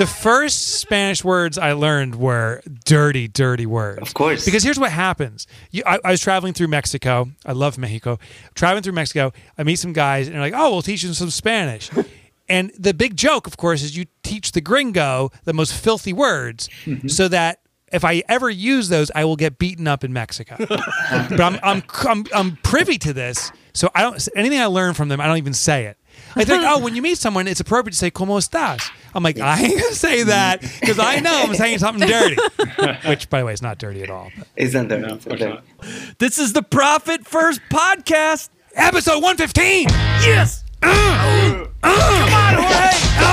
the first Spanish words I learned were dirty, dirty words. Of course. Because here's what happens. You, I, I was traveling through Mexico. I love Mexico. Traveling through Mexico, I meet some guys and they're like, oh, we'll teach you some Spanish. and the big joke, of course, is you teach the gringo the most filthy words mm-hmm. so that if I ever use those, I will get beaten up in Mexico. but I'm, I'm, I'm, I'm privy to this. So I don't, anything I learn from them, I don't even say it. I think, oh, when you meet someone, it's appropriate to say "Cómo estás." I'm like, I ain't gonna say that because I know I'm saying something dirty. Which, by the way, is not dirty at all. Isn't there? No, of there? This is the Profit First podcast. Episode 115. Yes. Uh, uh. Come on, Jorge.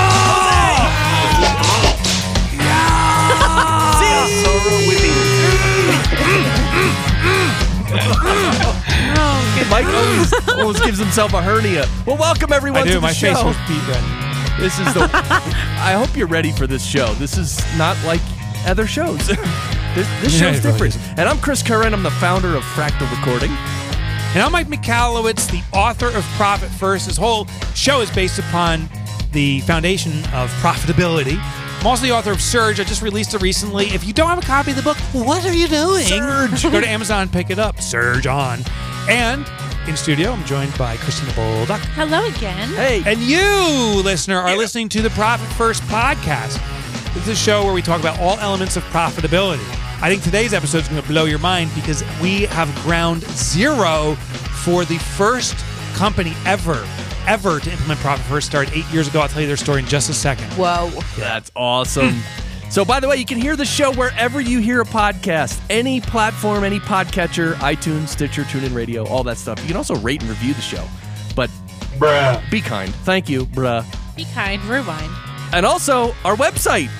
Oh. See? Sorrow within. Mike always, always gives himself a hernia. Well, welcome everyone I to do. the My show. face was beat red. This is the. I hope you're ready for this show. This is not like other shows. this this Yeah, show's it really different. And I'm Chris Curran. I'm the founder of Fractal Recording. And I'm Mike Michalowicz, the author of Profit First. This whole show is based upon the foundation of profitability. I'm also the author of Surge. I just released it recently. If you don't have a copy of the book, what are you doing? Surge. Go to Amazon, pick it up. Surge on. And in studio, I'm joined by Christina Bolduck. Hello again. Hey, And you, listener, are listening to the Profit First podcast. It's a show where we talk about all elements of profitability. I think today's episode is going to blow your mind because we have ground zero for the first company ever, ever to implement Profit First. Started eight years ago. I'll tell you their story in just a second. Whoa. That's awesome. so, by the way, you can hear the show wherever you hear a podcast, any platform, any podcatcher, iTunes, Stitcher, TuneIn Radio, all that stuff. You can also rate and review the show. But Bruh. be kind. Thank you, bruh. Be kind. Rewind. And also, our website.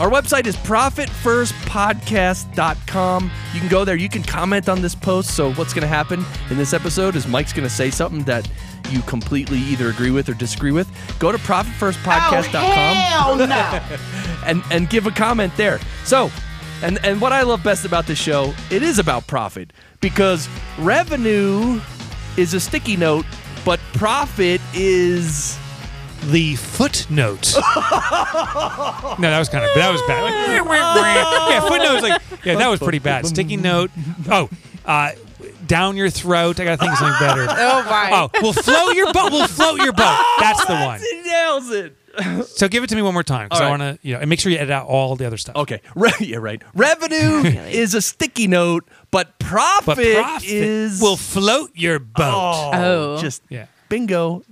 Our website is profitfirstpodcast.com. You can go there. You can comment on this post. So, what's going to happen in this episode is Mike's going to say something that you completely either agree with or disagree with. Go to profitfirstpodcast.com and and give a comment there. So, and and what I love best about this show, it is about profit because revenue is a sticky note, but profit is The footnote. no, that was kind of that was bad. yeah, footnote was like yeah, that was pretty bad. Sticky note. Oh, uh, down your throat. I gotta think of something better. Oh my. Oh, we'll float your boat. We'll float your boat. That's the one. He nails it. So give it to me one more time because All I right. want to, you know, and make sure you edit out all the other stuff. Okay, Re- yeah, right. Revenue is a sticky note, but profit, But profit is will float your boat. oh, Oh. just Yeah. bingo.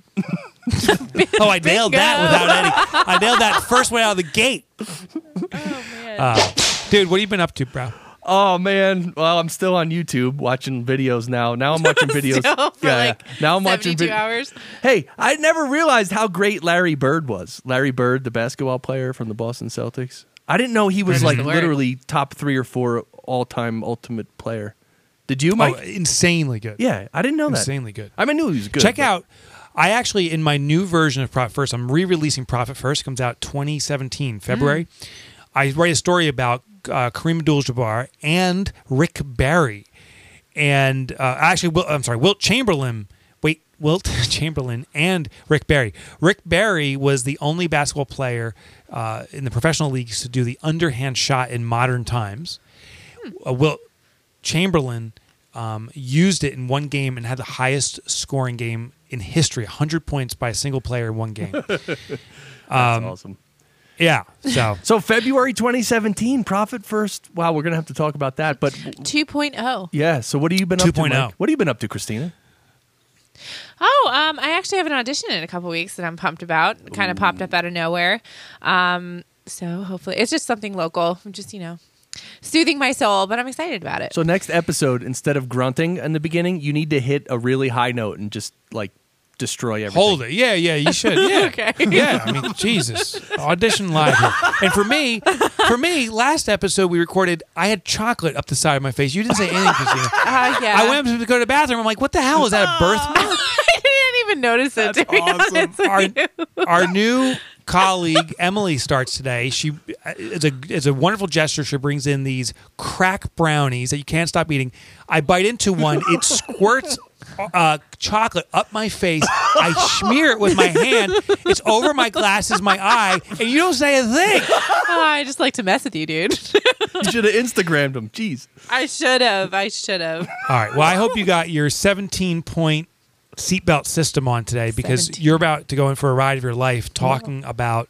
Oh, I nailed that without any. I nailed that first way out of the gate. Oh man, uh, dude, what have you been up to, bro? Oh man, well I'm still on YouTube watching videos now. Now I'm watching videos. Still for like Now I'm watching 72 vid- hours. Hey, I never realized how great Larry Bird was. Larry Bird, the basketball player from the Boston Celtics. I didn't know he was like the word. literally top three or four all-time ultimate player. Did you, Mike? Oh, insanely good. yeah, I didn't know that. insanely good. I mean, I knew he was good. Check but- out. I actually, in my new version of Profit First, I'm re-releasing Profit First. It comes out 2017 February. Mm. I write a story about uh, Kareem Abdul-Jabbar and Rick Barry, and uh, actually, I'm sorry, Wilt Chamberlain. Wait, Wilt Chamberlain and Rick Barry. Rick Barry was the only basketball player uh, in the professional leagues to do the underhand shot in modern times. Uh, Wilt Chamberlain um, used it in one game and had the highest scoring game in history 100 points by a single player in one game. That's Um, awesome. Yeah. So, So February 2017, Profit First. Wow, we're gonna have to talk about that. But 2.0. yeah, so what have you been up to? 2.0. Mike? What have you been up to, Christina? Oh, um, I actually have an audition in a couple weeks that I'm pumped about. Kind of popped up out of nowhere. Um, so hopefully, it's just something local. I'm just, you know, soothing my soul, but I'm excited about it. So next episode, instead of grunting in the beginning, you need to hit a really high note and just like destroy everything. hold it. Yeah, yeah, you should. Yeah. Okay. Yeah, I mean, Jesus. Audition live here. And for me, for me, last episode we recorded, I had chocolate up the side of my face. You didn't say anything, Christina. Uh, yeah. I went up to go to the bathroom. I'm like, what the hell? Is that a birthmark? I didn't even notice it. honest with our, our new colleague Emily starts today. She it's a it's a wonderful gesture. She brings in these crack brownies that you can't stop eating. I bite into one, it squirts uh, chocolate up my face. I smear it with my hand. It's over my glasses, my eye, and you don't say a thing. Oh, I just like to mess with you, dude. You should have Instagrammed him. Jeez. I should have. I should have. All right. Well, I hope you got your 17 point seatbelt system on today because 17. you're about to go in for a ride of your life talking about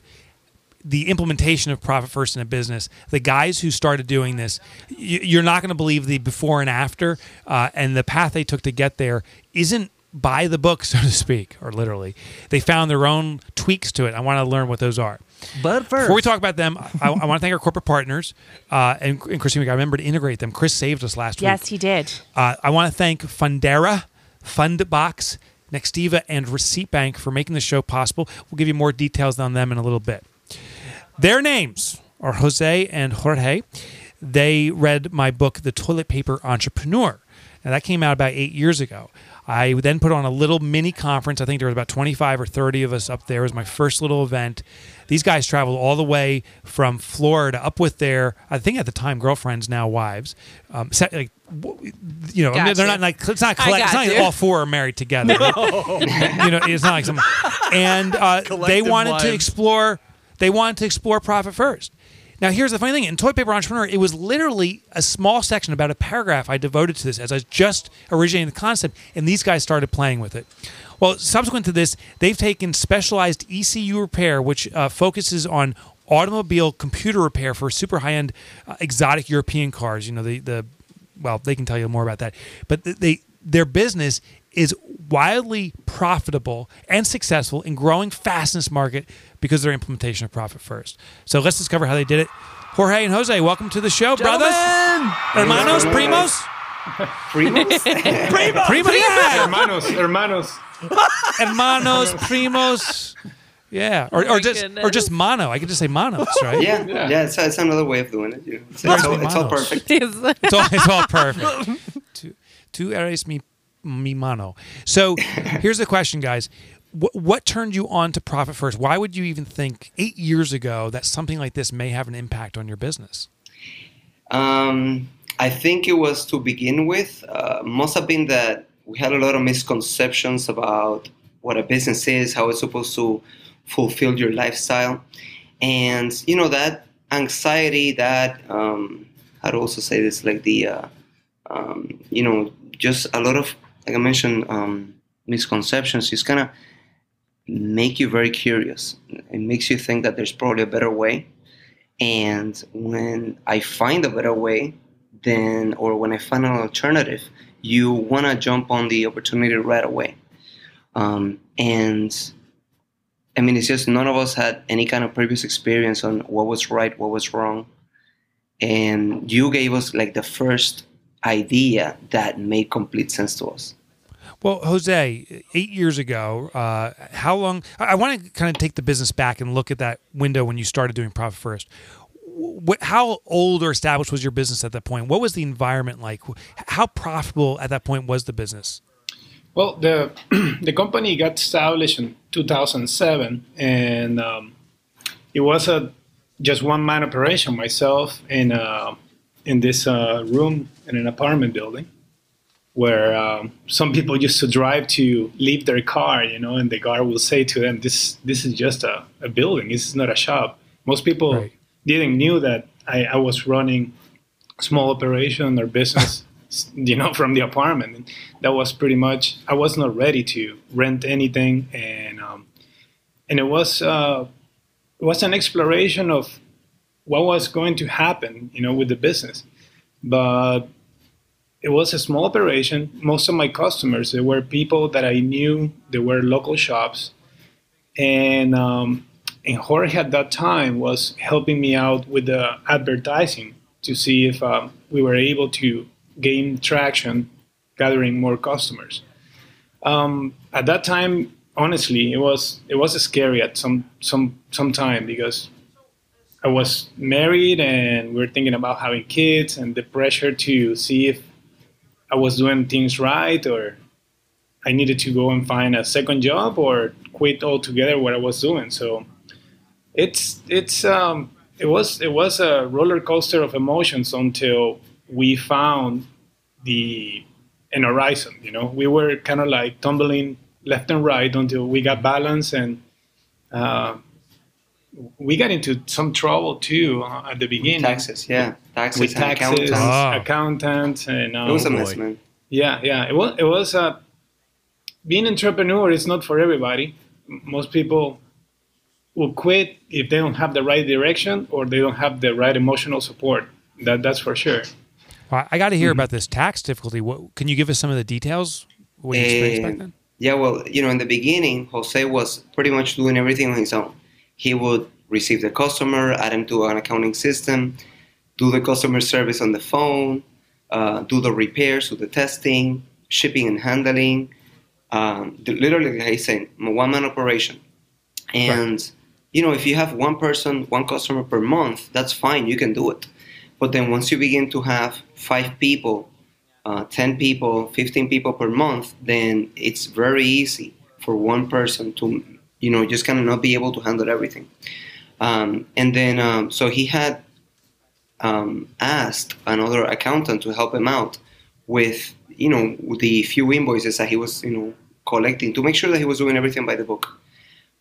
the implementation of profit first in a business. The guys who started doing this, you're not going to believe the before and after, uh, and the path they took to get there isn't by the book, so to speak, or literally. They found their own tweaks to it. I want to learn what those are. But first, Before we talk about them, I, I want to thank our corporate partners uh, and, and Christine. We got to remember to integrate them. Chris saved us last week. Yes, he did. Uh, I want to thank Fundera, Fundbox, Nextiva, and Receipt Bank for making the show possible. We'll give you more details on them in a little bit. Their names are Jose and Jorge. They read my book, The Toilet Paper Entrepreneur. Now, that came out about eight years ago. I then put on a little mini conference. I think there was about 25 or 30 of us up there. It was my first little event. These guys traveled all the way from Florida up with their, I think at the time, girlfriends, now wives. Um, like, you know, Gotcha. they're not like, it's not, collect, it's not like all four are married together. you know, it's not like some, and uh, they Collective wanted to explore, they wanted to explore profit first. Now, here's the funny thing: in Toilet Paper Entrepreneur, it was literally a small section, about a paragraph, I devoted to this as I was just originating the concept, and these guys started playing with it. Well, subsequent to this, they've taken specialized ECU repair, which uh, focuses on automobile computer repair for super high-end, uh, exotic European cars. You know, the the well, they can tell you more about that, but they their business is wildly profitable and successful in growing fast in this market because of their implementation of profit first. So let's discover how they did it. Jorge and Jose, welcome to the show, brothers, Gentlemen! hermanos, primos, Primos? primos, yeah, hermanos, hermanos. hermanos, primos, yeah, or, or my just or just mono. I could just say monos, right? yeah, Yeah. yeah, it's, it's another way of doing it. You know. It's, it's, all, it's all perfect. It's all, it's all perfect. Tu, tu eres mi, mi mano. So here's the question, guys. What, what turned you on to profit first? Why would you even think eight years ago that something like this may have an impact on your business? Um, I think it was to begin with, uh, must have been that we had a lot of misconceptions about what a business is, how it's supposed to fulfill your lifestyle. And, you know, that anxiety, that, um, how to also say this, like the, uh, um, you know, just a lot of, like I mentioned, um, misconceptions It's of make you very curious. It makes you think that there's probably a better way. And when I find a better way, then, or when I find an alternative, you want to jump on the opportunity right away. Um, and I mean, it's just none of us had any kind of previous experience on what was right, what was wrong. And you gave us like the first idea that made complete sense to us. Well, Jose, eight years ago, uh, how long? I, I want to kind of take the business back and look at that window when you started doing profit first. What, how old or established was your business at that point? What was the environment like? How profitable at that point was the business? Well, the the company got established in 2007, and um, it was a just one man operation. Myself in uh, in this uh, room in an apartment building, where um, some people used to drive to leave their car, you know, and the guard will say to them, "This this is just a, a building. This is not a shop." Most people Right. didn't knew that I, I was running small operation or business you know from the apartment. And that was pretty much i was not ready to rent anything. And um, and it was uh, it was an exploration of what was going to happen you know with the business. But it was a small operation. Most of my customers they were people that i knew. They were local shops. And um, and Jorge at that time was helping me out with the advertising to see if um, we were able to gain traction, gathering more customers. Um, at that time, honestly, it was it was scary at some some some time because I was married and we were thinking about having kids and the pressure to see if I was doing things right or I needed to go and find a second job or quit altogether what I was doing. So it's it's um, it was it was a roller coaster of emotions until we found the an horizon. You know, we were kind of like tumbling left and right until we got balance and. Uh, we got into some trouble too uh, at the beginning. Taxes, yeah, taxes, with taxes, accountants. Ah. accountants, and um, It was a boy. mess, man. yeah, yeah. It was. It was. Uh, being entrepreneur is not for everybody. Most people will quit if they don't have the right direction or they don't have the right emotional support. That that's for sure. Well, I got to hear Mm-hmm. about this tax difficulty. What can you give us some of the details? What you experienced back Um, then? Yeah, well, you know, in the beginning, Jose was pretty much doing everything on his own. He would receive the customer, add him to an accounting system, do the customer service on the phone, uh, do the repairs, do the testing, shipping and handling. Um, literally, like he's saying, one man operation. And, you know, if you have one person, one customer per month, that's fine, you can do it. But then once you begin to have five people, uh, 10 people, 15 people per month, then it's very easy for one person to, you know, just kind of not be able to handle everything. Um, and then, um, so he had um, asked another accountant to help him out with, you know, the few invoices that he was, you know, collecting to make sure that he was doing everything by the book.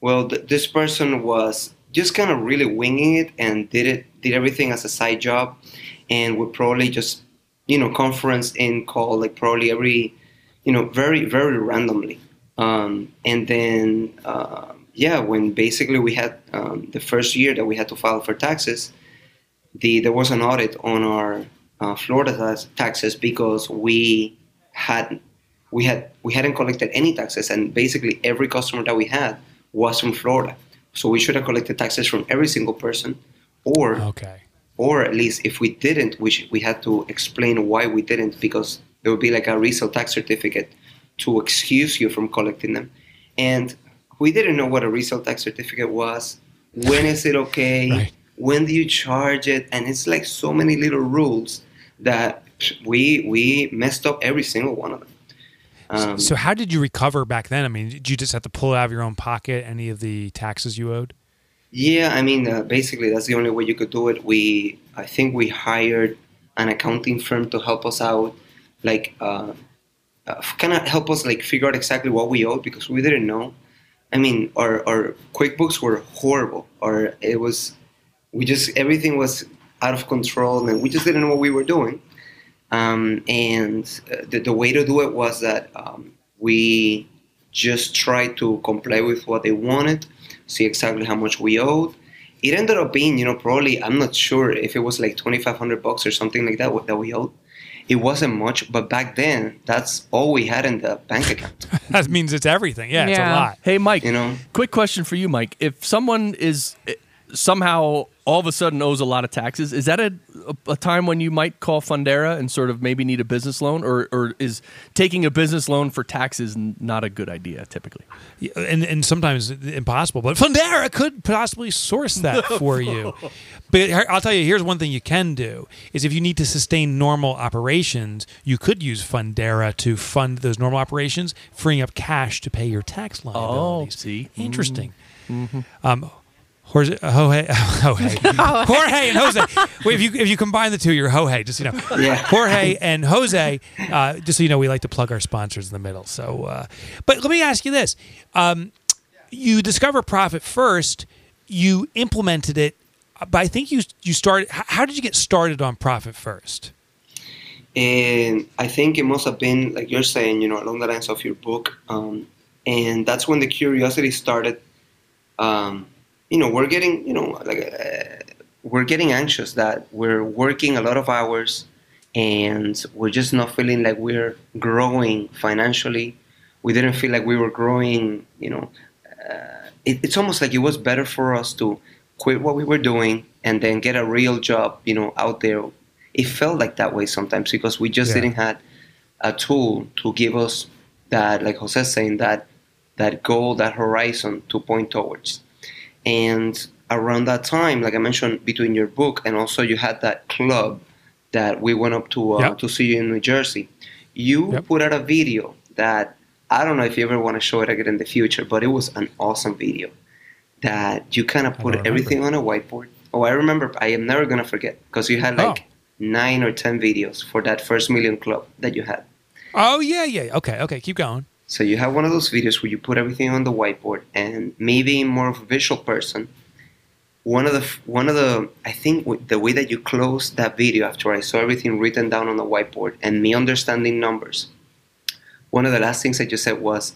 Well, th- this person was just kind of really winging it and did it, did everything as a side job, and would probably just, you know, conference in call like probably every, you know, very very randomly. Um, and then, uh, yeah, when basically we had um, the first year that we had to file for taxes, the there was an audit on our uh, Florida taxes because we had we had we hadn't collected any taxes, and basically every customer that we had was from Florida. So we should have collected taxes from every single person, or Okay. or at least if we didn't, we sh- we had to explain why we didn't because there would be like a resale tax certificate to excuse you from collecting them, and we didn't know what a resale tax certificate was. When is it okay? Right. When do you charge it? And it's like so many little rules that we we messed up every single one of them. Um, so how did you recover back then? I mean, did you just have to pull out of your own pocket any of the taxes you owed? Yeah, I mean, uh, basically, that's the only way you could do it. We, I think, we hired an accounting firm to help us out, like, uh, uh, kind of help us like figure out exactly what we owed because we didn't know. I mean, our our QuickBooks were horrible, or it was, we just everything was out of control, and we just didn't know what we were doing. Um, and uh, the, the way to do it was that um, we just tried to comply with what they wanted, see exactly how much we owed. It ended up being, you know, probably I'm not sure if it was like 2,500 bucks or something like that that we owed. It wasn't much, but back then that's all we had in the bank account. that means it's everything. Yeah, it's a Yeah. lot. Hey, Mike. You know? quick question for you, Mike. If someone is eh, somehow all of a sudden owes a lot of taxes, is that a, a, a time when you might call Fundera and sort of maybe need a business loan, or, or is taking a business loan for taxes not a good idea typically? Yeah, and and sometimes impossible. But Fundera could possibly source that for you. But I'll tell you, here's one thing you can do: is if you need to sustain normal operations, you could use Fundera to fund those normal operations, freeing up cash to pay your tax liabilities. Oh, see. interesting. Um, Jorge, Jorge, Jorge, Jorge and Jose. Wait, if you if you combine the two, you're Jorge. Just you know, Yeah. Jorge and Jose. Uh, just so you know, we like to plug our sponsors in the middle. So, uh, but let me ask you this: um, you discover profit first, you implemented it, but I think you you started. How did you get started on profit first? And I think it must have been, like you're saying, you know, along the lines of your book. Um, and that's when the curiosity started. Um, you know, we're getting, you know, like uh, we're getting anxious that we're working a lot of hours and we're just not feeling like we're growing financially. We didn't feel like we were growing, you know. Uh, it, it's almost like it was better for us to quit what we were doing and then get a real job, you know, out there. It felt like that way sometimes because we just Yeah. didn't had a tool to give us that, like Jose's saying, that that goal, that horizon to point towards. And around that time, like I mentioned, between your book and also you had that club that we went up to uh, Yep. to see you in New Jersey. You Yep. put out a video that I don't know if you ever want to show it again in the future, but it was an awesome video that you kind of put everything on a whiteboard. Oh, I remember. I am never gonna forget because you had like Oh. nine or ten videos for that first million club that you had. Oh yeah, yeah. Okay, okay. Keep going. So you have one of those videos where you put everything on the whiteboard, and maybe more of a visual person, one of the one of the I think the way that you closed that video after I saw everything written down on the whiteboard and me understanding numbers, one of the last things that you said was,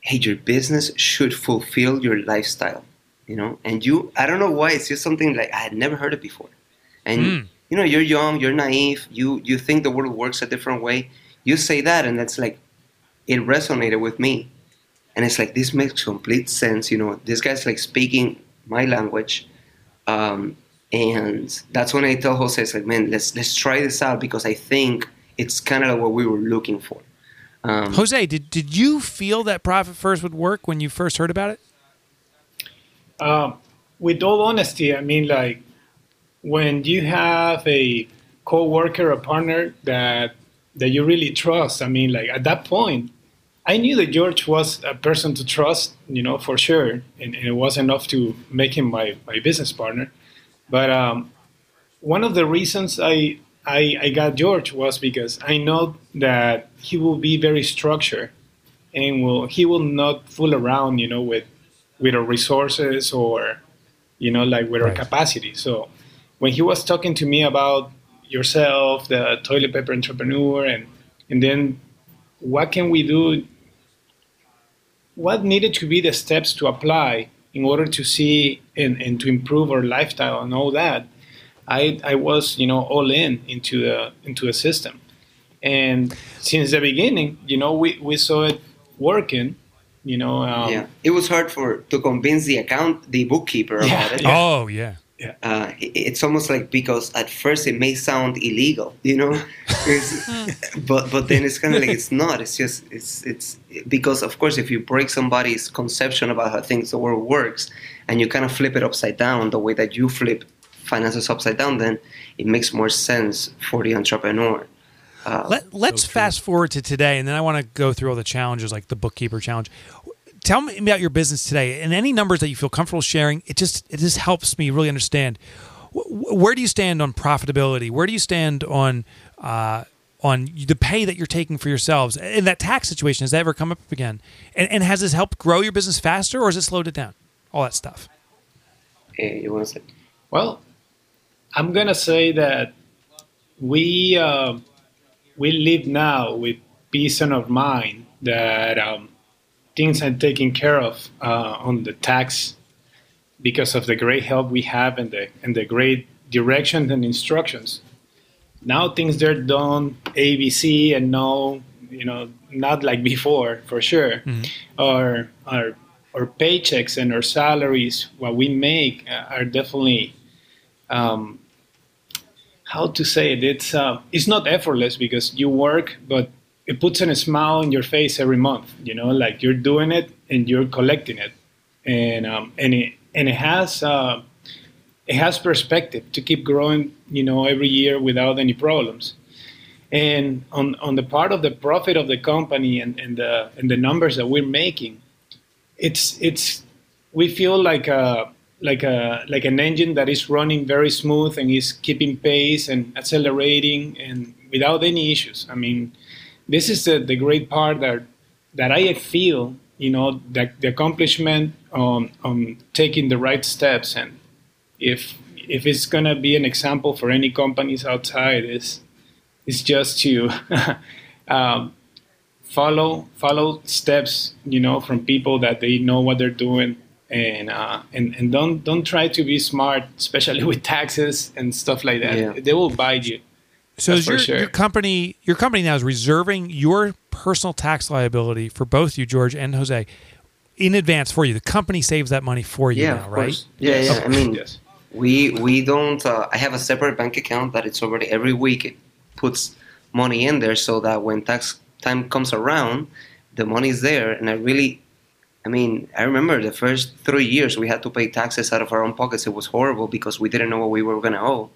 "Hey, your business should fulfill your lifestyle," you know. And you, I don't know why, it's just something like I had never heard it before, and Mm. you know, you're young, you're naive, you you think the world works a different way. You say that, and that's like it resonated with me and it's like this makes complete sense you know this guy's like speaking my language um, and that's when i tell jose it's like man let's let's try this out because i think it's kind of like what we were looking for um, Jose, did did you feel that Profit First would work when you first heard about it? Um, with all honesty, I mean, like when you have a co-worker, a partner that that you really trust. I mean, like at that point, I knew that George was a person to trust, you know, for sure, and, and it was enough to make him my, my business partner. But um, one of the reasons I, I I got George was because I know that he will be very structured, and will he will not fool around, you know, with with our resources or you know like with our Right. capacity so when he was talking to me about yourself the toilet paper entrepreneur and and then what can we do what needed to be the steps to apply in order to see and, and to improve our lifestyle and all that i i was you know all in into the into the system and since the beginning you know we we saw it working you know um, yeah it was hard for to convince the account the bookkeeper Yeah, about it yeah. Oh yeah. Uh, it's almost like because at first it may sound illegal, you know, It's- but but then it's kind of like it's not. It's just it's it's because of course if you break somebody's conception about how things the world works, and you kind of flip it upside down the way that you flip finances upside down, then it makes more sense for the entrepreneur. Uh, Let, let's fast forward to today, and then I want to go through all the challenges, like the bookkeeper challenge. Tell me about your business today, and any numbers that you feel comfortable sharing. It just it just helps me really understand Wh- wh- where do you stand on profitability. Where do you stand on uh, on the pay that you're taking for yourselves in that tax situation? Has that ever come up again? And, and has this helped grow your business faster, or has it slowed it down? All that stuff. eh, you want to say? Well, I'm gonna say that we uh, we live now with peace and of mind that um, things are taken care of uh, on the tax because of the great help we have and the and the great directions and instructions. Now things they're done ABC and no, you know, not like before for sure. Our our our paychecks and our salaries, what we make, uh, are definitely um, how to say it. It's uh, it's not effortless because you work, but it puts a smile on your face every month. You know, like you're doing it and you're collecting it, and um, and it and it has uh, it has perspective to keep growing. You know, every year without any problems. And on, on the part of the profit of the company and, and the and the numbers that we're making, it's it's we feel like a like a like an engine that is running very smooth and is keeping pace and accelerating and without any issues. I mean, this is the, the great part that that I feel. You know, the, the accomplishment on on taking the right steps and if if it's gonna be an example for any companies outside is is just to um, follow follow steps you know from people that they know what they're doing and uh, and and don't don't try to be smart especially with taxes and stuff like that Yeah. they will bite you So That's is your, sure. your company your company now is reserving your personal tax liability for both you, George and Jose, in advance for you. The company saves that money for you yeah, now, right? course. Yeah, yeah. I mean, yes we we don't. Uh, I have a separate bank account that it's already every week it puts money in there so that when tax time comes around, the money's there. And I really, I mean, I remember the first three years we had to pay taxes out of our own pockets. It was horrible because we didn't know what we were gonna owe.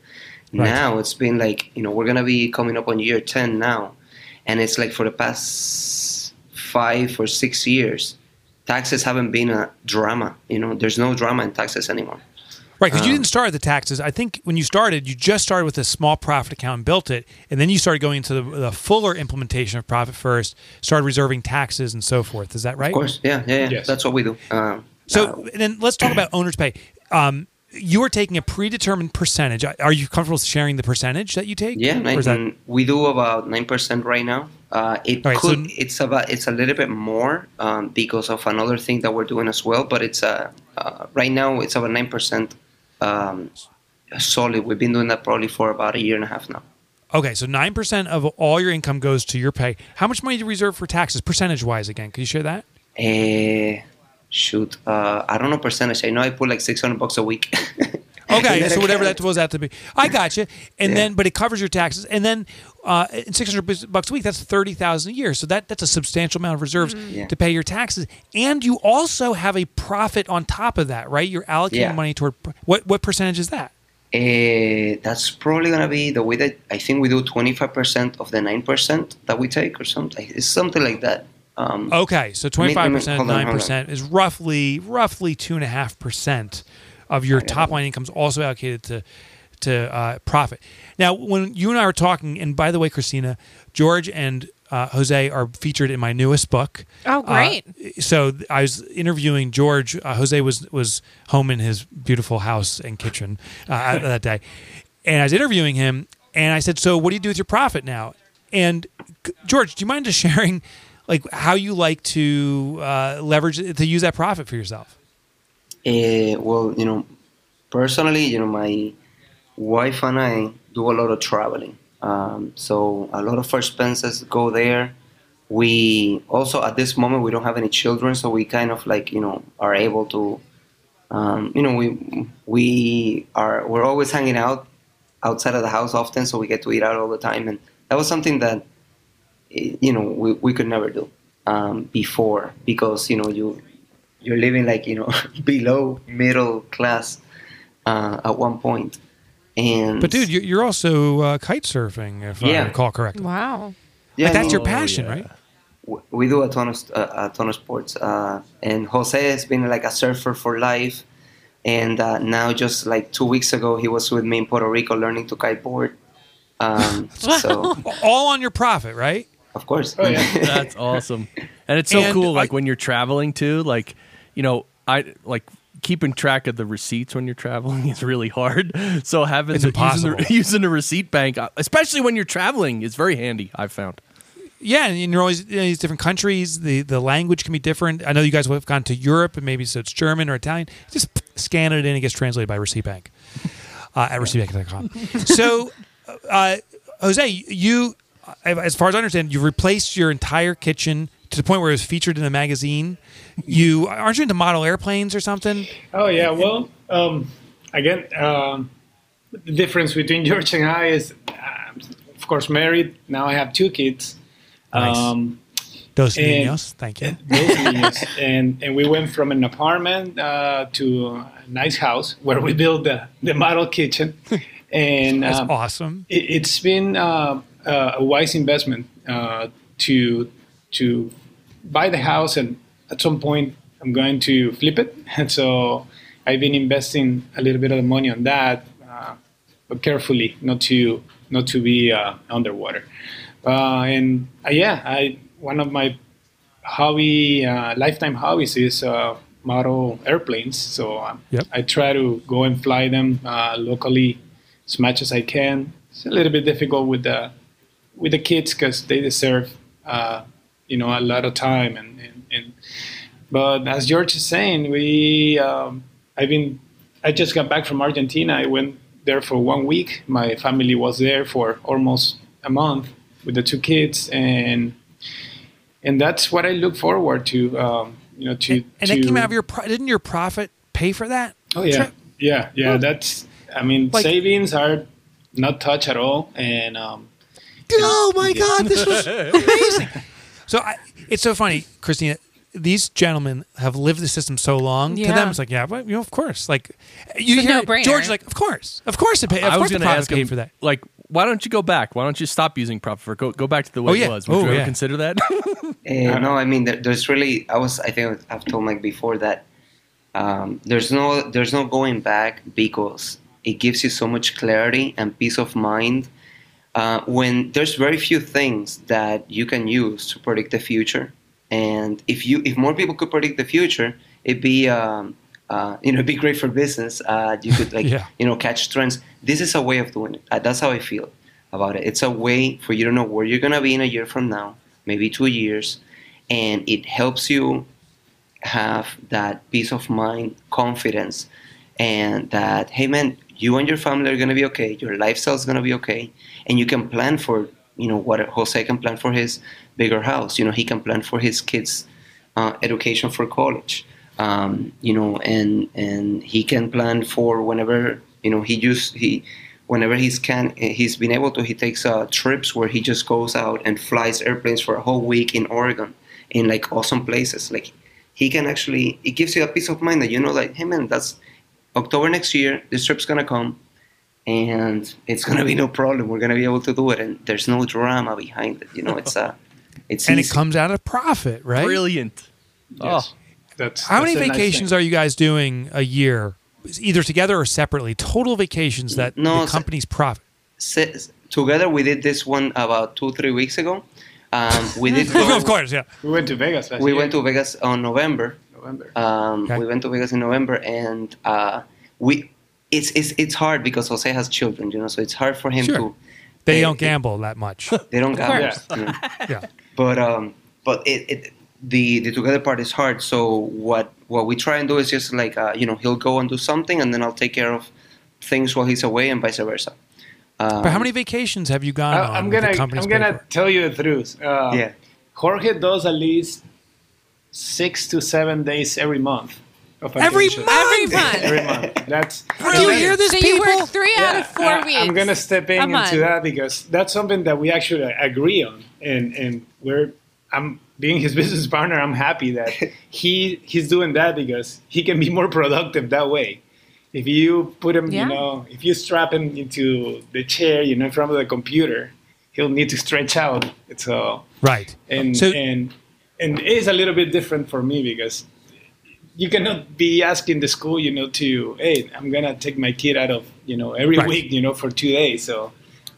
Right. Now it's been like you know we're gonna be coming up on year ten now, and it's like for the past five or six years, taxes haven't been a drama. You know, there's no drama in taxes anymore. Right, because you Um, didn't start at the taxes. I think when you started, you just started with a small profit account and built it, and then you started going into the, the fuller implementation of profit first. Started reserving taxes and so forth. Is that right? Of course, yeah, yeah, yeah. Yes. That's what we do. Um, So, uh, and then let's talk about owner's pay. Um, you are taking a predetermined percentage. Are you comfortable sharing the percentage that you take? yeah, is that- we do about nine percent right now. Uh, it right, so- could, it's about, it's a little bit more um, because of another thing that we're doing as well. But it's uh, uh, right now it's about nine percent um, solid. We've been doing that probably for about a year and a half now. okay, so nine percent of all your income goes to your pay. How much money do you reserve for taxes, percentage wise? Again, can you share that? Uh, shoot, uh, I don't know percentage. I know I put like six hundred bucks a week. Okay, so whatever that was out to be. I got you. And Yeah. then, but it covers your taxes, and then uh, six hundred bucks a week. That's thirty thousand a year. So that that's a substantial amount of reserves Yeah. to pay your taxes, and you also have a profit on top of that, right? You're allocating Yeah. money toward what what percentage is that? Uh, that's probably gonna be the way that I think we do twenty five percent of the nine percent that we take, or something. It's something like that. Um, Okay, so twenty five percent, nine percent is roughly roughly two and a half percent of your top line income is also allocated to to uh, profit. Now, when you and I were talking, and by the way, Christina, George and uh, Jose are featured in my newest book. Oh, Uh, great. so I was interviewing George. Uh, Jose was was home in his beautiful house and kitchen uh, that day, and I was interviewing him. And I said, "So, what do you do with your profit now?" And George, do you mind just sharing, like, how you like to uh, leverage to use that profit for yourself? Uh, well, you know, personally, you know, my wife and I do a lot of traveling. Um, so a lot of our expenses go there. We also, at this moment, we don't have any children, so we kind of like, you know, are able to, um, you know, we we are we're always hanging out outside of the house often, so we get to eat out all the time, and that was something that, you know, we, we could never do um, before because you know you you're living like you know below middle class uh, at one point and But dude, you're, you're also uh, kite surfing, if I Yeah. recall correctly. Wow. yeah, Like, that's I your passion, yeah. right? we do a ton of uh, a ton of sports uh, and Jose has been like a surfer for life and uh, now just like two weeks ago he was with me in Puerto Rico learning to kiteboard um, so All on your profit, right? Of course Oh, yeah. That's awesome. And it's so And cool like I- when you're traveling too, like, you know, I like keeping track of the receipts when you're traveling is really hard. So having It's the, using, impossible. the, using a receipt bank, uh, especially when you're traveling, is very handy. I've found. Yeah, and you're always in these different countries. The the language can be different. I know you guys have gone to Europe, and maybe so it's German or Italian. Just scan it in, it gets translated by Receipt Bank uh, at receiptbank.com. so, uh, Jose, you, as far as I understand, you've replaced your entire kitchen to the point where it was featured in a magazine. You aren't you into model airplanes or something? Oh yeah, well, um, again, um, the difference between George and I is, uh, of course, married. Now I have two kids. Nice. Um, Dos And- niños. Thank you. both niños. and and we went from an apartment uh, to a nice house where we built the, the model kitchen. And That's um, awesome. it, it's been uh, uh, a wise investment uh, to to buy the house, and at some point I'm going to flip it. And so I've been investing a little bit of money on that, uh, but carefully, not to not to be uh, underwater. Uh, and uh, yeah, I one of my hobby uh, lifetime hobbies is uh, model airplanes. So uh, Yep. I try to go and fly them uh, locally as much as I can. It's a little bit difficult with the with the kids because they deserve uh, you know a lot of time and, and, and but as George is saying, we um, I've been I just got back from Argentina. I went there for one week. My family was there for almost a month with the two kids, and and that's what I look forward to. Um, you know, to And to, that came out of your didn't your profit pay for that? Oh yeah, trip? yeah, yeah. That's I mean, Like- savings are not touched at all, and um, Oh my God, this was amazing. So I, it's so funny, Christina. These gentlemen have lived the system so long. To Yeah. them, it's like, yeah, well, you know, of course. Like you It's a hear no-brainer. George, like, of course, of course, it pay. Of I was course, the going to profit ask came him for that. Like, why don't you go back? Why don't you stop using profit for go go back to the way Oh, yeah. it was? Would Oh, you ever yeah. consider that? Uh, no, I mean, there, there's really. I was. I think I've told Mike before that um, there's no there's no going back because it gives you so much clarity and peace of mind uh, when there's very few things that you can use to predict the future and if you if more people could predict the future it'd be um, uh, you know it'd be great for business uh, you could like Yeah. you know catch trends. This is a way of doing it. Uh, that's how i feel about it. It's a way for you to know where you're going to be in a year from now maybe two years and it helps you have that peace of mind, confidence, and that hey man, you and your family are gonna be okay. Your lifestyle is gonna be okay, and you can plan for you know what Jose can plan for his bigger house. You know he can plan for his kids' uh, education for college. Um, you know, and and he can plan for whenever you know he just he whenever he's can he's been able to he takes uh, trips where he just goes out and flies airplanes for a whole week in Oregon in like awesome places like he can actually it gives you a peace of mind that you know like hey man that's October next year this trip's gonna come and it's gonna be no problem we're gonna be able to do it and there's no drama behind it you know it's uh it's and it comes out of profit, right? Brilliant. Yes. That's How many that's a nice vacations thing. are you guys doing a year, either together or separately? Total vacations that No, the company's profit. Se- together we did this one about two three weeks ago um, we did go, of course, yeah. We went to Vegas last we year. went to Vegas on November November. Um, Okay. We went to Vegas in November, and uh, we it's, it's it's hard because Jose has children, you know, so it's hard for him Sure. to. They eh, don't eh, gamble that much. They don't gamble. course. you know. yeah. But um, but it, it the the together part is hard. So what what we try and do is just like uh, you know he'll go and do something, and then I'll take care of things while he's away, and vice versa. Um, But how many vacations have you gone I, on? I'm gonna I'm gonna for? tell you the truth. Uh, Yeah. Jorge does at least six to seven days every month. Every vacation. Every month. Every month. That's Do you hear this, so people? you work three out of four uh, weeks. I'm gonna step a in month. into that because that's something that we actually agree on, and and we're I'm being his business partner. I'm happy that he he's doing that because he can be more productive that way. If you put him, Yeah. you know, if you strap him into the chair, you know, in front of the computer, he'll need to stretch out. So Right. and So- and and it is a little bit different for me because you cannot be asking the school, you know, to hey, I'm gonna take my kid out of you know every Right. week, you know, for two days. So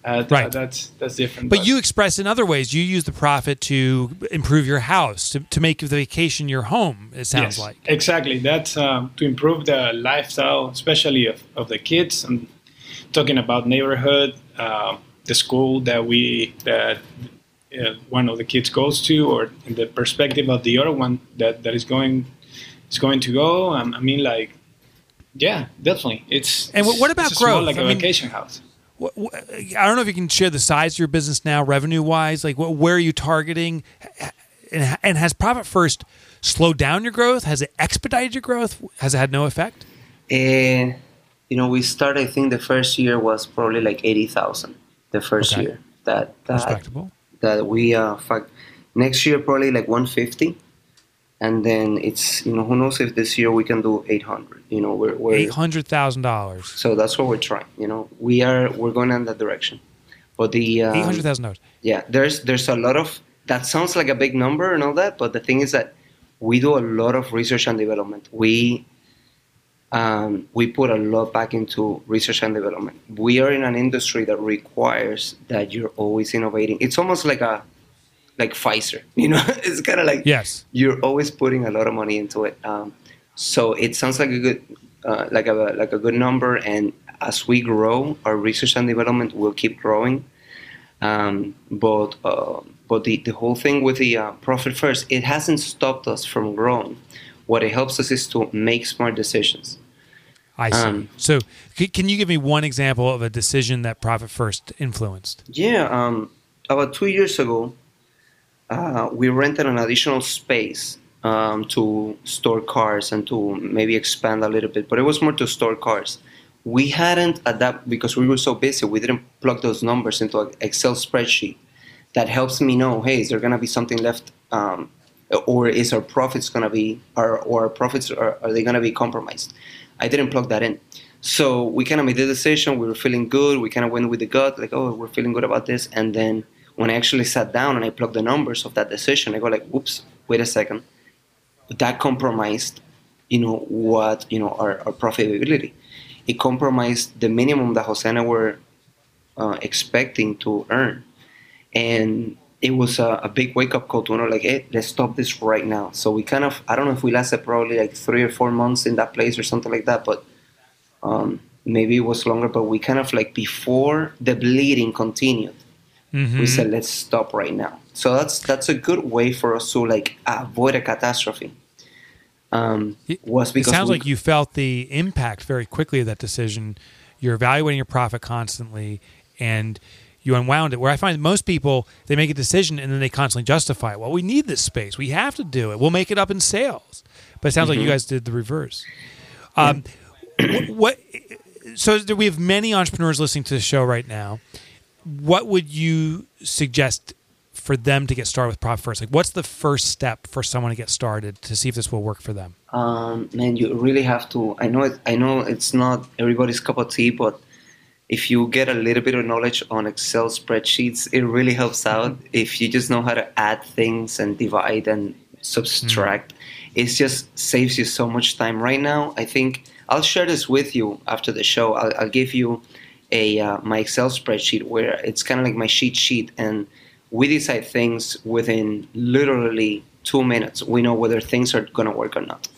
uh, th- Right. that's that's different. But you express in other ways. You use the profit to improve your house, to, to make the vacation your home, it sounds Yes, like. exactly that's um, to improve the lifestyle, especially of, of the kids. And talking about neighborhood, uh, the school that we that uh, one of the kids goes to, or in the perspective of the other one that, that is going is going to go. Um, I mean, like, yeah, definitely. It's And what- what about it's small, growth? Like I a mean- vacation house. Wh- wh- I don't know if you can share the size of your business now, revenue wise. Like, wh- where are you targeting? And, and has Profit First slowed down your growth? Has it expedited your growth? Has it had no effect? And you know, we started. I think the first year was probably like eighty thousand. The first Okay. year that that Respectable. That we uh fact next year probably like 150 and then it's you know who knows if this year we can do 800 you know we're, we're Eight hundred thousand dollars. so that's what we're trying you know we are we're going in that direction but the um, thousand dollars. yeah there's there's a lot of that sounds like a big number and all that but the thing is that we do a lot of research and development we um, we put a lot back into research and development we are in an industry that requires that you're always innovating it's almost like a like Pfizer, you know, it's kind of like Yes. you're always putting a lot of money into it. Um, so it sounds like a good, uh, like a like a good number. And as we grow, our research and development will keep growing. Um, but uh, but the, the whole thing with the uh, profit first, it hasn't stopped us from growing. What it helps us is to make smart decisions. I see. Um, so, c- can you give me one example of a decision that Profit First influenced? Yeah, um, about two years ago, uh, we rented an additional space um, to store cars and to maybe expand a little bit, but it was more to store cars. We hadn't adapt because we were so busy. We didn't plug those numbers into an Excel spreadsheet that helps me know, hey, is there gonna be something left, um, or is our profits gonna be, or, or our profits are, are they gonna be compromised? I didn't plug that in. So we kind of made the decision. We were feeling good. We kind of went with the gut, like, oh, we're feeling good about this. And then when I actually sat down and I plugged the numbers of that decision, I go like, whoops, wait a second. That compromised you know what you know our, our profitability. It compromised the minimum that I were uh, expecting to earn, and it was a, a big wake up call to know like, hey, let's stop this right now. So we kind of I don't know if we lasted probably like three or four months in that place or something like that, but um, maybe it was longer. But we kind of like before the bleeding continued, Mm-hmm. we said let's stop right now. So that's that's a good way for us to like avoid a catastrophe. Um, It- was It sounds we- like you felt the impact very quickly of that decision. You're evaluating your profit constantly, and you unwound it. Where I find most people they make a decision and then they constantly justify it. Well, we need this space. We have to do it. We'll make it up in sales. But it sounds like you guys did the reverse. Um, wh- what? So there- we have many entrepreneurs listening to the show right now. What would you suggest for them to get started with profit first? Like, what's the first step for someone to get started to see if this will work for them? um, man, you really have to. I know it. I know it's not everybody's cup of tea, but if you get a little bit of knowledge on Excel spreadsheets, it really helps out. If you just know how to add things and divide and subtract, it just saves you so much time. Right now, I think I'll share this with you after the show. I'll, I'll give you a uh, my Excel spreadsheet where it's kind of like my cheat sheet, and we decide things within literally two minutes. We know whether things are gonna work or not.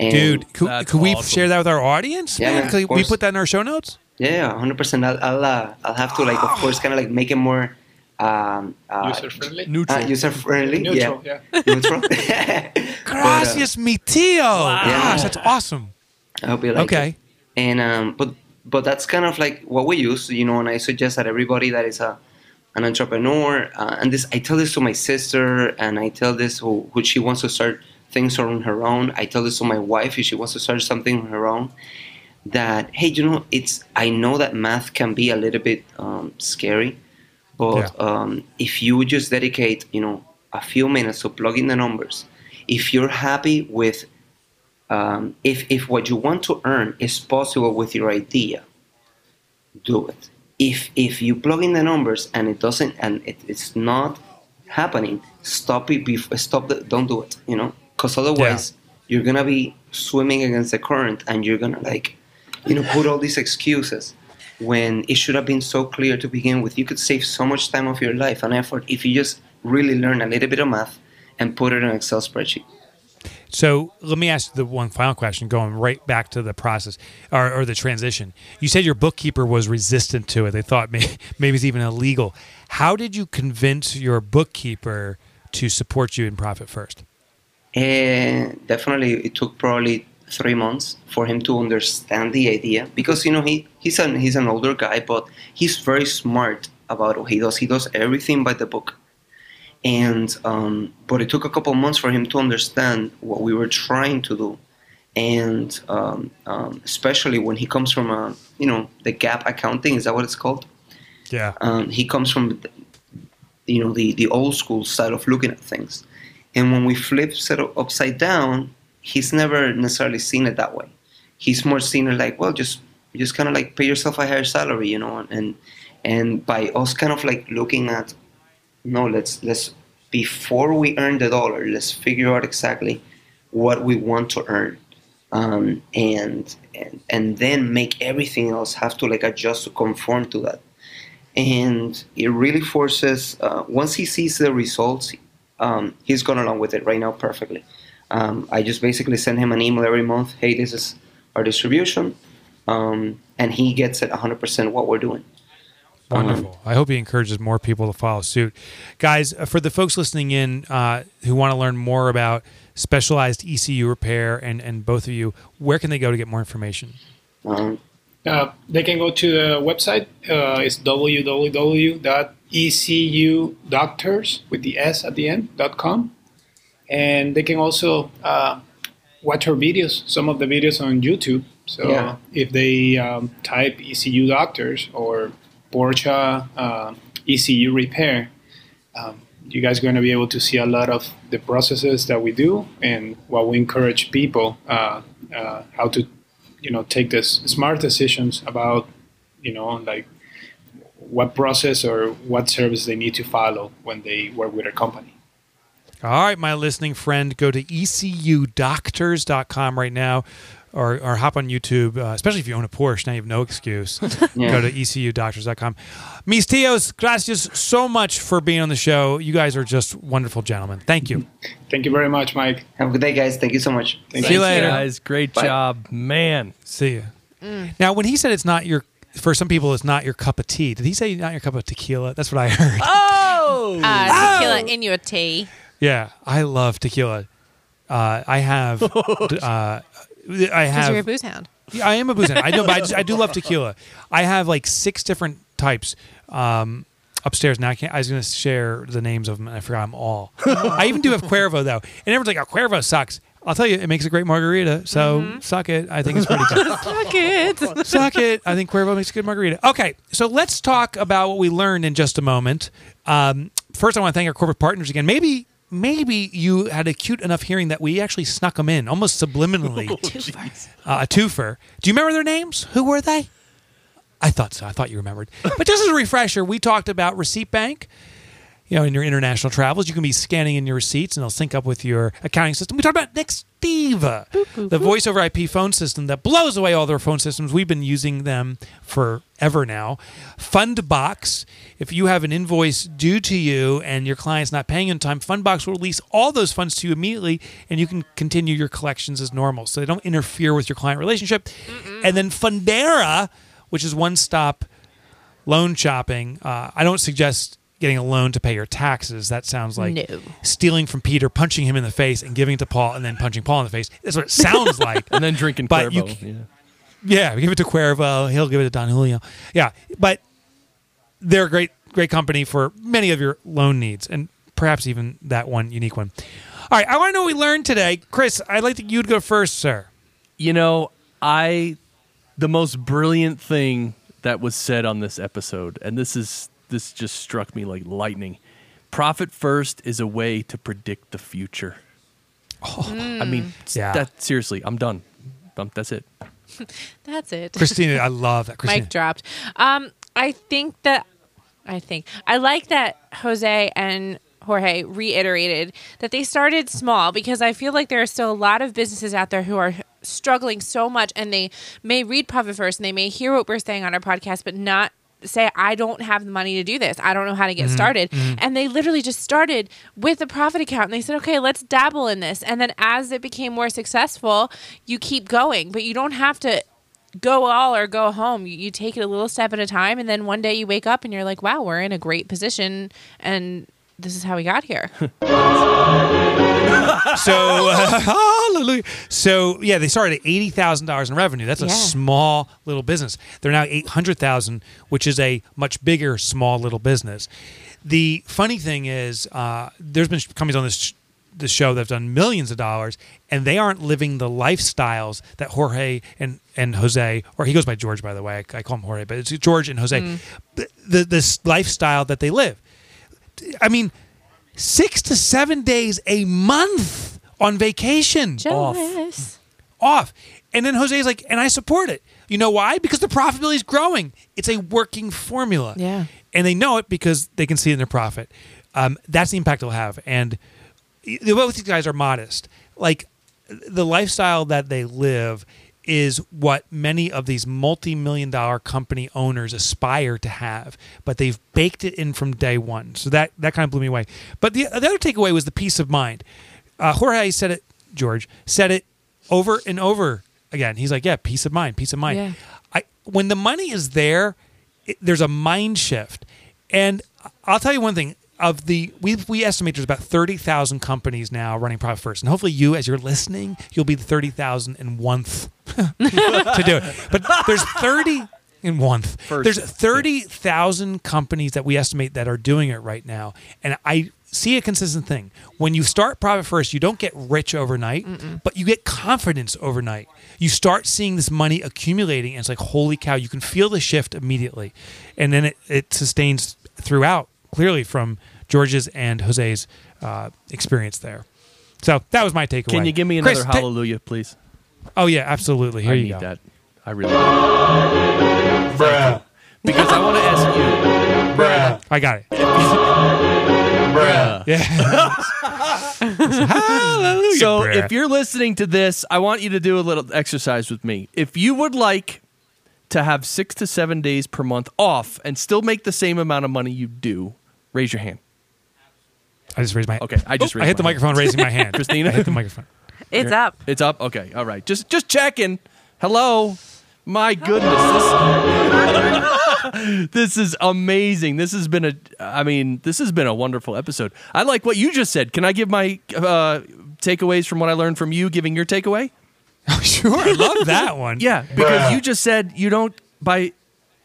And Dude, could, That's could we awesome. share that with our audience? Yeah, man? man, Could of we put that in our show notes? Yeah, hundred percent. I'll I'll, uh, I'll have to like, of course, kind of like make it more um, uh, User friendly. Neutral. uh, user friendly. Neutral, yeah, yeah. neutral. But, uh, Gracias, mi tío. Gosh, Yeah. that's awesome. I hope you like Okay. it. And um, but but that's kind of like what we use, you know. And I suggest that everybody that is a an entrepreneur, uh, and this I tell this to my sister, and I tell this who, who she wants to start things on her own. I tell this to my wife if she wants to start something on her own. That hey, you know, it's I know that math can be a little bit um, scary, but Yeah. um, if you just dedicate, you know, a few minutes to plug in the numbers, if you're happy with um, if if what you want to earn is possible with your idea, do it. If if you plug in the numbers and it doesn't and it, it's not happening, stop it. Before, stop the, Don't do it. You know, because otherwise you're gonna be swimming against the current and you're gonna like, you know, put all these excuses when it should have been so clear to begin with. You could save so much time of your life and effort if you just really learn a little bit of math and put it in an Excel spreadsheet. So let me ask the one final question, going right back to the process or, or the transition. You said your bookkeeper was resistant to it. They thought maybe, maybe it's even illegal. How did you convince your bookkeeper to support you in Profit First? And definitely, it took probably three months for him to understand the idea because you know he he's an he's an older guy, but he's very smart about what he does. He does everything by the book, and um, but it took a couple months for him to understand what we were trying to do, and um, um, especially when he comes from a you know the GAAP accounting is that what it's called? Yeah. um, he comes from you know the, the old school style of looking at things and when we flip it upside down he's never necessarily seen it that way. He's more seen it like well just just kind of like pay yourself a higher salary you know and and by us kind of like looking at no let's let's before we earn the dollar let's figure out exactly what we want to earn. Um, and, and and then make everything else have to like adjust to conform to that. And it really forces uh, once he sees the results um, he's gone along with it right now perfectly um, i just basically send him an email every month hey this is our distribution um, and he gets it 100% what we're doing Wonderful. I hope he encourages more people to follow suit. Guys, uh, for the folks listening in uh, who want to learn more about specialized ECU repair and, and both of you, where can they go to get more information? um, Uh, they can go to the website. Uh, it's www.ecudoctors with the s at the end dot com, and they can also uh, watch our videos. Some of the videos on YouTube. So Yeah. if they um, type ECU doctors or Porsche uh, ECU repair, um, you guys are going to be able to see a lot of the processes that we do and what we encourage people uh, uh, how to you know take this smart decisions about you know like what process or what service they need to follow when they work with a company All right, my listening friend, go to ecudoctors.com right now or, or hop on YouTube, uh, especially if you own a Porsche. Now you have no excuse. Yeah. Go to ecudoctors.com. Mis tios, gracias so much for being on the show. You guys are just wonderful gentlemen. Thank you. Thank you very much, Mike. Have a good day, guys. Thank you so much. Thank See you you. later. guys. Great Bye. job, man. See you. Now, when he said it's not your, for some people, it's not your cup of tea, did he say not your cup of tequila? That's what I heard. Oh, Uh, tequila in your tea. Yeah, I love tequila. Uh, I have, uh, I Because have. you're a booze hound. Yeah, I am a booze hound. I know, but I, just, I do love tequila. I have like six different types um, upstairs. Now I can't. I was going to share the names of them, and I forgot them all. I even do have Cuervo though, and everyone's like, "Oh, Cuervo sucks." I'll tell you, it makes a great margarita. So suck it. I think it's pretty good. Fuck it. suck it. I think Cuervo makes a good margarita. Okay, so let's talk about what we learned in just a moment. Um, first, I want to thank our corporate partners again. Maybe. Maybe you had a cute enough hearing that we actually snuck them in, almost subliminally. uh, a twofer. Do you remember their names? Who were they? I thought so. I thought you remembered. But just as a refresher, we talked about Receipt Bank. You know, in your international travels, you can be scanning in your receipts and they'll sync up with your accounting system. We talked about Nextiva, the voice over IP phone system that blows away all their phone systems. We've been using them forever now. Fundbox, if you have an invoice due to you and your client's not paying in time, Fundbox will release all those funds to you immediately and you can continue your collections as normal. So they don't interfere with your client relationship. And then Fundera, which is one stop loan shopping. Uh, I don't suggest getting a loan to pay your taxes. That sounds like No. stealing from Peter, punching him in the face, and giving it to Paul, and then punching Paul in the face. That's what it sounds like. and then drinking But you Cuervo. c- yeah. yeah, give it to Cuervo. He'll give it to Don Julio. Yeah, but they're a great, great company for many of your loan needs, and perhaps even that one unique one. All right, I want to know what we learned today, Chris. I'd like to, you to go first, sir. You know, I the most brilliant thing that was said on this episode, and this is this just struck me like lightning. Profit first is a way to predict the future. I mean, Yeah. that seriously, I'm done. Um, that's it. That's it. Christina, I love that. Christina. Mic dropped. Um, I think that I think I like that Jose and Jorge reiterated that they started small because I feel like there are still a lot of businesses out there who are struggling so much and they may read Profit First and they may hear what we're saying on our podcast, but not say I don't have the money to do this. I don't know how to get mm-hmm. started. Mm-hmm. And they literally just started with a profit account and they said, "Okay, let's dabble in this." And then as it became more successful, you keep going, but you don't have to go all or go home. You, you take it a little step at a time, and then one day you wake up and you're like, "Wow, we're in a great position," and this is how we got here. So, uh, hallelujah. So, yeah, they started at eighty thousand dollars in revenue. That's a Yeah. small little business. They're now eight hundred thousand, which is a much bigger small little business. The funny thing is, uh, there's been companies on this sh- this show that have done millions of dollars, and they aren't living the lifestyles that Jorge and and Jose, or he goes by George, by the way. I, I call him Jorge, but it's George and Jose. The, the this lifestyle that they live. I mean, six to seven days a month on vacation Jealous. off. And then Jose's like, and I support it. You know why? Because the profitability is growing. It's a working formula. Yeah. And they know it because they can see it in their profit. Um, that's the impact it'll have. And y- both these guys are modest. Like the lifestyle that they live is what many of these multi-million dollar company owners aspire to have, but they've baked it in from day one. So that that kind of blew me away. But the, the other takeaway was the peace of mind. Uh, Jorge said it, George said it over and over again. He's like, "Yeah, peace of mind, peace of mind." Yeah. I when the money is there, it, there's a mind shift. And I'll tell you one thing: of the we we estimate there's about thirty thousand companies now running profit first, and hopefully you, as you're listening, you'll be the thirty thousand and one to do it. But there's thirty in one. First. There's thirty thousand companies that we estimate that are doing it right now, and I see a consistent thing. When you start profit first, you don't get rich overnight, but you get confidence overnight. You start seeing this money accumulating, and it's like, holy cow! You can feel the shift immediately, and then it, it sustains throughout. Clearly, from George's and Jose's uh, experience there. So that was my takeaway. Can you give me another Chris, ta- hallelujah, please? oh yeah, absolutely. Here I you need go. that. I really do. Because I want to ask you, Bruh. I got it. bruh, Yeah. Hallelujah. So bruh. if you're listening to this, I want you to do a little exercise with me. If you would like to have six to seven days per month off and still make the same amount of money you do, raise your hand. I just raised my Okay, I just Oh, I hit the my hand. microphone, raising my hand. Christina? I hit the microphone. It's up. It's up. Okay, all right. Just just checking. Hello. My goodness, this, this is amazing. This has been a, I mean, this has been a wonderful episode. I like what you just said. Can I give my uh, takeaways from what I learned from you? Giving your takeaway? sure, I love that one. Yeah, because you just said you don't by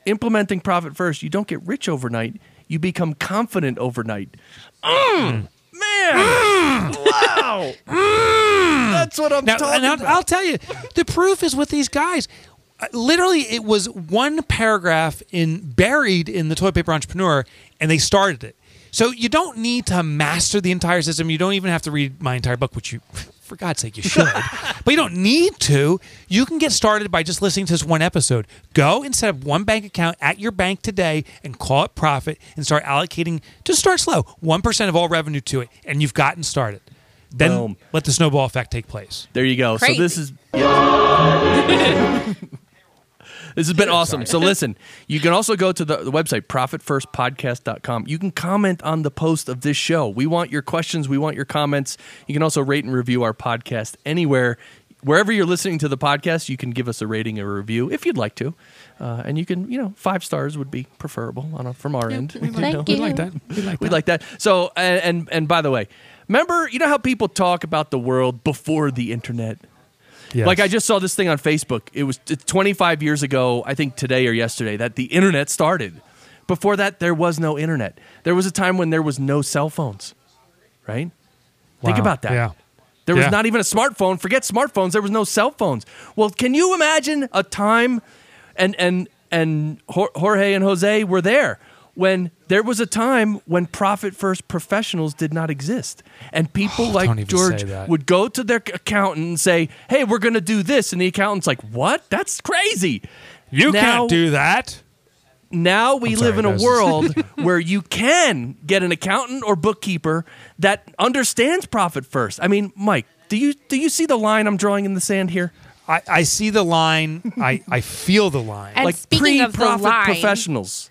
implementing profit first. You don't get rich overnight. You become confident overnight. Mm, man, wow, that's what I'm Now, talking about. I'll tell you, the proof is with these guys. Uh, Literally, it was one paragraph in buried in the toilet paper entrepreneur, and they started it. So you don't need to master the entire system. You don't even have to read my entire book, which you, for God's sake, you should. but you don't need to. You can get started by just listening to this one episode. Go and set up one bank account at your bank today and call it profit and start allocating. Just start slow, one percent of all revenue to it, and you've gotten started. Then Boom. let the snowball effect take place. There you go. Crazy. So this is yeah. This has been awesome. So listen, you can also go to the, the website profitfirstpodcast.com. You can comment on the post of this show. We want your questions, we want your comments. You can also rate and review our podcast anywhere wherever you're listening to the podcast, you can give us a rating or a review if you'd like to. Uh, and you can, you know, five stars would be preferable on a, from our end. You Thank you. We like that. We like We that. like that. So, and, and and by the way, remember, you know how people talk about the world before the internet? Yes. Like I just saw this thing on Facebook. It was 25 years ago, I think today or yesterday, that the internet started. Before that, there was no internet. There was a time when there was no cell phones, right? Think about that. Yeah. There was Yeah. not even a smartphone. Forget smartphones. There was no cell phones. Well, can you imagine a time, and and and Jorge and Jose were there when there was a time when profit first professionals did not exist, and people Oh, like George would go to their accountant and say, "Hey, we're going to do this," and the accountant's like, "What? That's crazy." You Now- can't do that. now we I'm live in a world where you can get an accountant or bookkeeper that understands profit first. I mean, Mike, do you do you see the line I'm drawing in the sand here? I, I see the line. I, I feel the line. And like speaking of pre-profit line- professionals.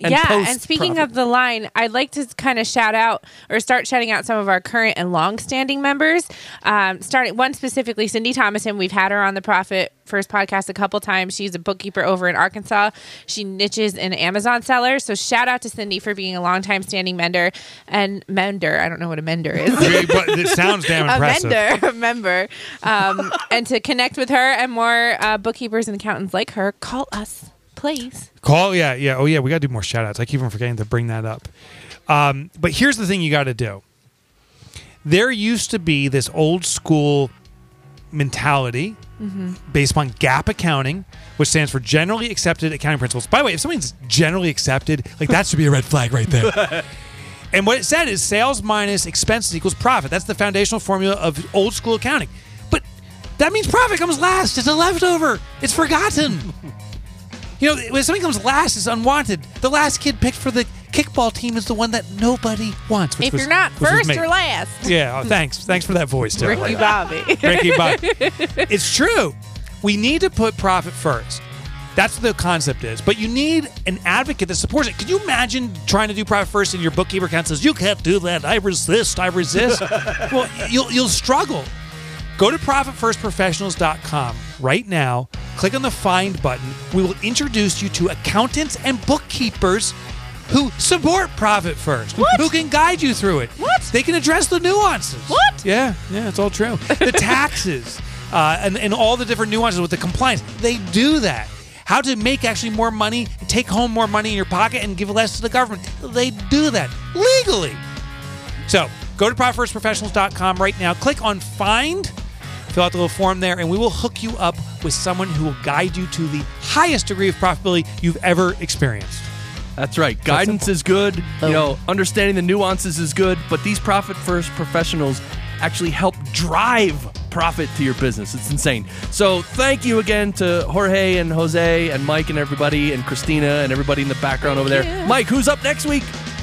And yeah, and speaking post-profit. of the line, I'd like to kind of shout out or start shouting out some of our current and long-standing members. Um, starting one specifically, Cindy Thomason. We've had her on the Profit First podcast a couple times. She's a bookkeeper over in Arkansas. She niches in Amazon sellers. So shout out to Cindy for being a long-time standing mender and mender. I don't know what a mender is. but it sounds damn a impressive. vendor, a member, um, and to connect with her and more uh, bookkeepers and accountants like her, call us, please. Call, yeah, yeah. Oh, yeah. We got to do more shout outs. I keep on forgetting to bring that up. Um, but here's the thing you got to do there used to be this old school mentality based upon GAAP accounting, which stands for generally accepted accounting principles. By the way, if something's generally accepted, like that should be a red flag right there. and what it said is sales minus expenses equals profit. That's the foundational formula of old school accounting. But that means profit comes last. It's a leftover. It's forgotten. You know, when something comes last, it's unwanted. The last kid picked for the kickball team is the one that nobody wants. Which If was- you're not first or last, Yeah, oh, thanks. Thanks for that voice, too. Ricky Bobby. Ricky Bob. it's true. We need to put profit first. That's what the concept is. But you need an advocate that supports it. Could you imagine trying to do profit first and your bookkeeper account says, You can't do that. I resist. I resist. well, you'll, you'll struggle. Go to profitfirstprofessionals.com right now. Click on the find button. We will introduce you to accountants and bookkeepers who support Profit First, What? who can guide you through it. What? They can address the nuances. What? Yeah, yeah, it's all true. The taxes uh, and, and all the different nuances with the compliance, they do that. How to make actually more money, take home more money in your pocket and give less to the government. They do that legally. So go to profitfirstprofessionals.com right now. Click on Find, fill out the little form there, and we will hook you up with someone who will guide you to the highest degree of profitability you've ever experienced. That's right. Guidance is good. You know, understanding the nuances is good, but these profit first professionals actually help drive profit to your business. It's insane. So, thank you again to Jorge and Jose and Mike and everybody and Christina and everybody in the background over there. Mike, who's up next week?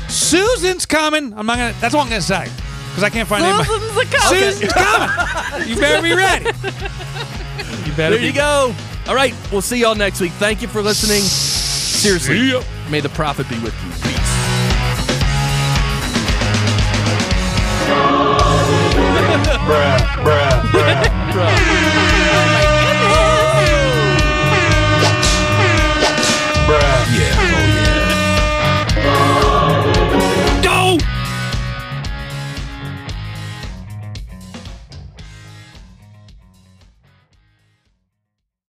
Susan's coming. I'm not gonna. That's all I'm gonna say because I can't find anybody. Susan's a couple. Susan's coming. You better be ready. You better. There be you go. All right, we'll see y'all next week. Thank you for listening. Seriously, See ya. may the profit be with you. Peace. bruh, bruh.